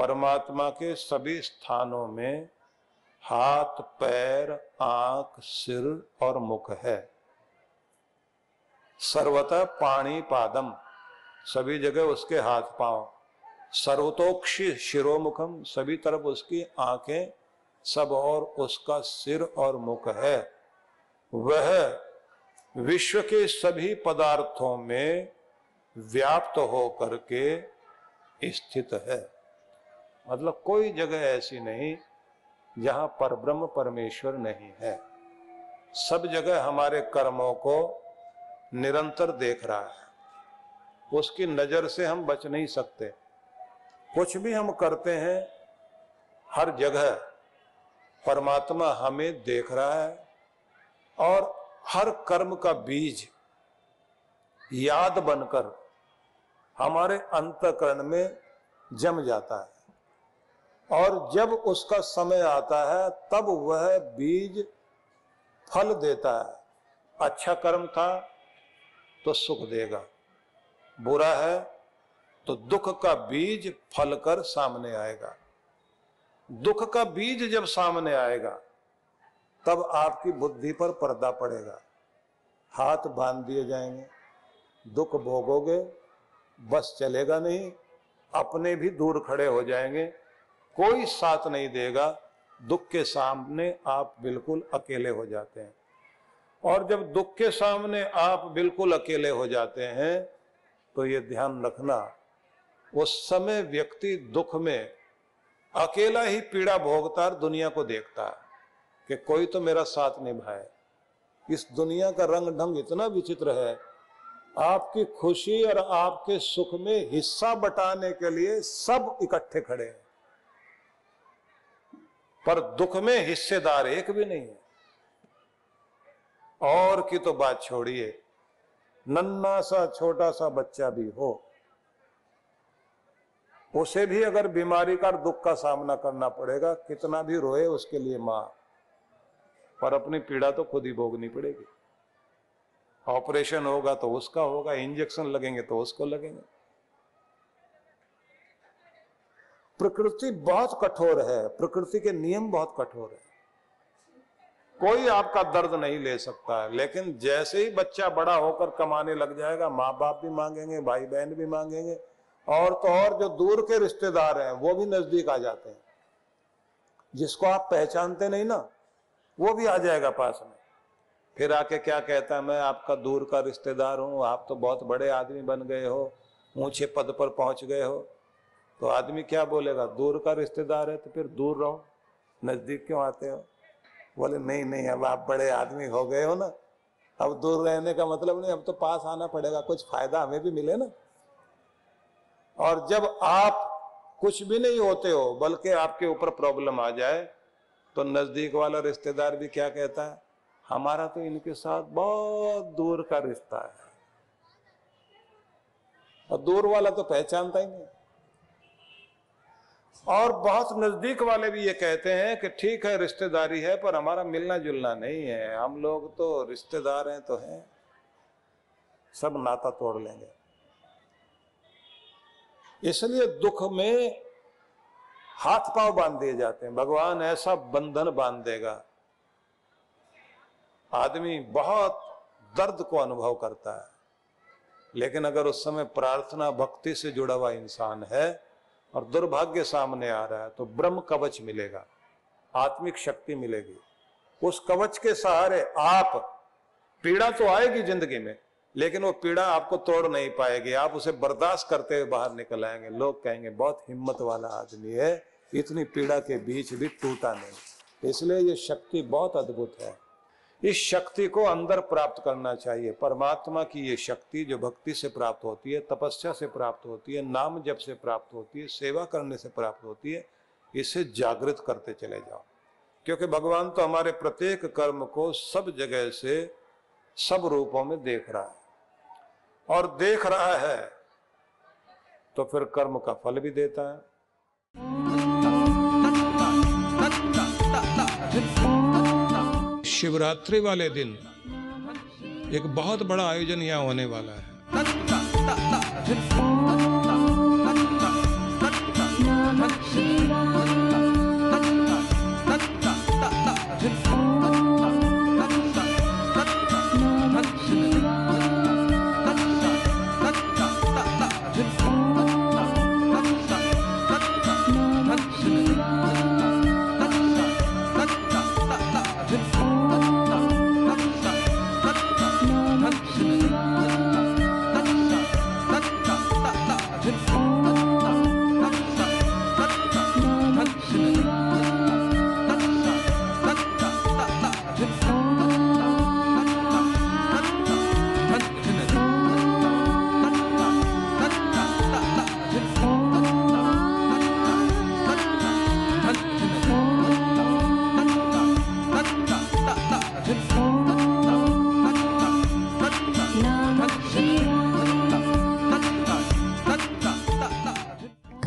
परमात्मा के सभी स्थानों में हाथ, पैर, आँख, सिर और मुख है। सर्वतः पाणी पादम, सभी जगह उसके हाथ पाँव। सर्वतोक्षी शिरोमुखम, सभी तरफ़ उसकी आँखें, सब और उसका सिर और मुख है। वह विश्व के सभी पदार्थों में व्याप्त हो करके स्थित है। मतलब कोई जगह ऐसी नहीं जहाँ परब्रह्म परमेश्वर नहीं है। सब जगह हमारे कर्मों को निरंतर देख रहा है। उसकी नज़र से हम बच नहीं सकते। कुछ भी हम करते हैं, हर जगह परमात्मा हमें देख रहा है और हर कर्म का बीज याद बनकर हमारे अंतकरण में जम जाता है। और जब उसका समय आता है, तब वह बीज फल देता है। अच्छा कर्म था तो सुख देगा, बुरा है तो दुख का बीज फल कर सामने आएगा। दुख का बीज जब सामने आएगा, तब आपकी बुद्धि पर पर्दा पड़ेगा। हाथ बाँध दिए जाएँगे, दुख भोगोगे, बस चलेगा नहीं, अपने भी दूर खड़े हो जाएँगे। कोई साथ नहीं देगा, दुख के सामने आप बिल्कुल अकेले हो जाते हैं। और जब दुख के सामने आप बिल्कुल अकेले हो जाते हैं तो ये ध्यान रखना उस समय व्यक्ति दुख में अकेला ही पीड़ा भोगता दुनिया को देखता है कि कोई तो मेरा साथ निभाए। इस दुनिया का रंग ढंग इतना विचित्र है, आपकी खुशी और आपके सुख में हिस्सा बटाने के लिए सब इकट्ठे खड़े हैं। पर दुख में हिस्सेदार एक भी नहीं है। और की तो बात छोड़िए, नन्ना सा, छोटा सा बच्चा भी हो, उसे भी अगर बीमारी का दुख का सामना करना पड़ेगा, कितना भी रोए उसके लिए माँ, पर अपनी पीड़ा तो खुद ही भोगनी पड़ेगी। ऑपरेशन होगा तो उसका होगा, इंजेक्शन लगेंगे तो उसको लगेंगे। प्रकृति बहुत कठोर है, प्रकृति के नियम बहुत कठोर है। कोई आपका दर्द नहीं ले सकता है लेकिन जैसे ही बच्चा बड़ा होकर कमाने लग जाएगा माँ बाप भी मांगेंगे भाई बहन भी मांगेंगे, और तो और जो दूर के रिश्तेदार हैं, वो भी नज़दीक आ जाते हैं। जिसको आप पहचानते नहीं ना, वो भी आ जाएगा पास में। फिर आके क्या कहता है, मैं आपका दूर का रिश्तेदार हूँ, आप तो बहुत बड़े आदमी बन गए हो, ऊँचे पद पर पहुँच गए हो तो आदमी क्या बोलेगा? दूर का रिश्तेदार है तो फिर दूर रहो। नज़दीक क्यों आते हो? बोले, नहीं नहीं, अब आप बड़े आदमी हो गए हो ना। अब दूर रहने का मतलब नहीं, अब तो पास आना पड़ेगा। कुछ फ़ायदा हमें भी मिले ना। और जब आप कुछ भी नहीं होते हो, बल्कि आपके ऊपर प्रॉब्लम आ जाए तो नज़दीक वाला रिश्तेदार भी क्या कहता है? हमारा तो इनके साथ बहुत दूर का रिश्ता है। और दूर वाला तो पहचानता ही नहीं। और बहुत नज़दीक वाले भी ये कहते हैं कि ठीक है, रिश्तेदारी है, पर हमारा मिलना जुलना नहीं है। हम लोग तो रिश्तेदार हैं तो हैं। सब नाता तोड़ लेंगे। इसलिए दुख में हाथ पाँव बाँध दिए जाते हैं। भगवान ऐसा बंधन बाँध देगा। आदमी बहुत दर्द को अनुभव करता है। लेकिन अगर उस समय प्रार्थना, भक्ति से जुड़ा हुआ इंसान है और दुर्भाग्य सामने आ रहा है तो ब्रह्म कवच मिलेगा, आत्मिक शक्ति मिलेगी। उस कवच के सहारे आप, पीड़ा तो आएगी ज़िंदगी में, लेकिन वो पीड़ा आपको तोड़ नहीं पाएगी। आप उसे बर्दाश्त करते हुए बाहर निकल आएँगे। लोग कहेंगे, बहुत हिम्मत वाला आदमी है, इतनी पीड़ा के बीच भी टूटा नहीं। इसलिए ये शक्ति बहुत अद्भुत है। इस शक्ति को अंदर प्राप्त करना चाहिए। परमात्मा की ये शक्ति जो भक्ति से प्राप्त होती है, तपस्या से प्राप्त होती है, नाम जप से प्राप्त होती है, सेवा करने से प्राप्त होती है, इसे जागृत करते चले जाओ। क्योंकि भगवान तो हमारे प्रत्येक कर्म को सब जगह से सब रूपों में देख रहा है। और देख रहा है तो फिर कर्म का फल भी देता है। शिवरात्रि वाले दिन एक बहुत बड़ा आयोजन यहाँ होने वाला है।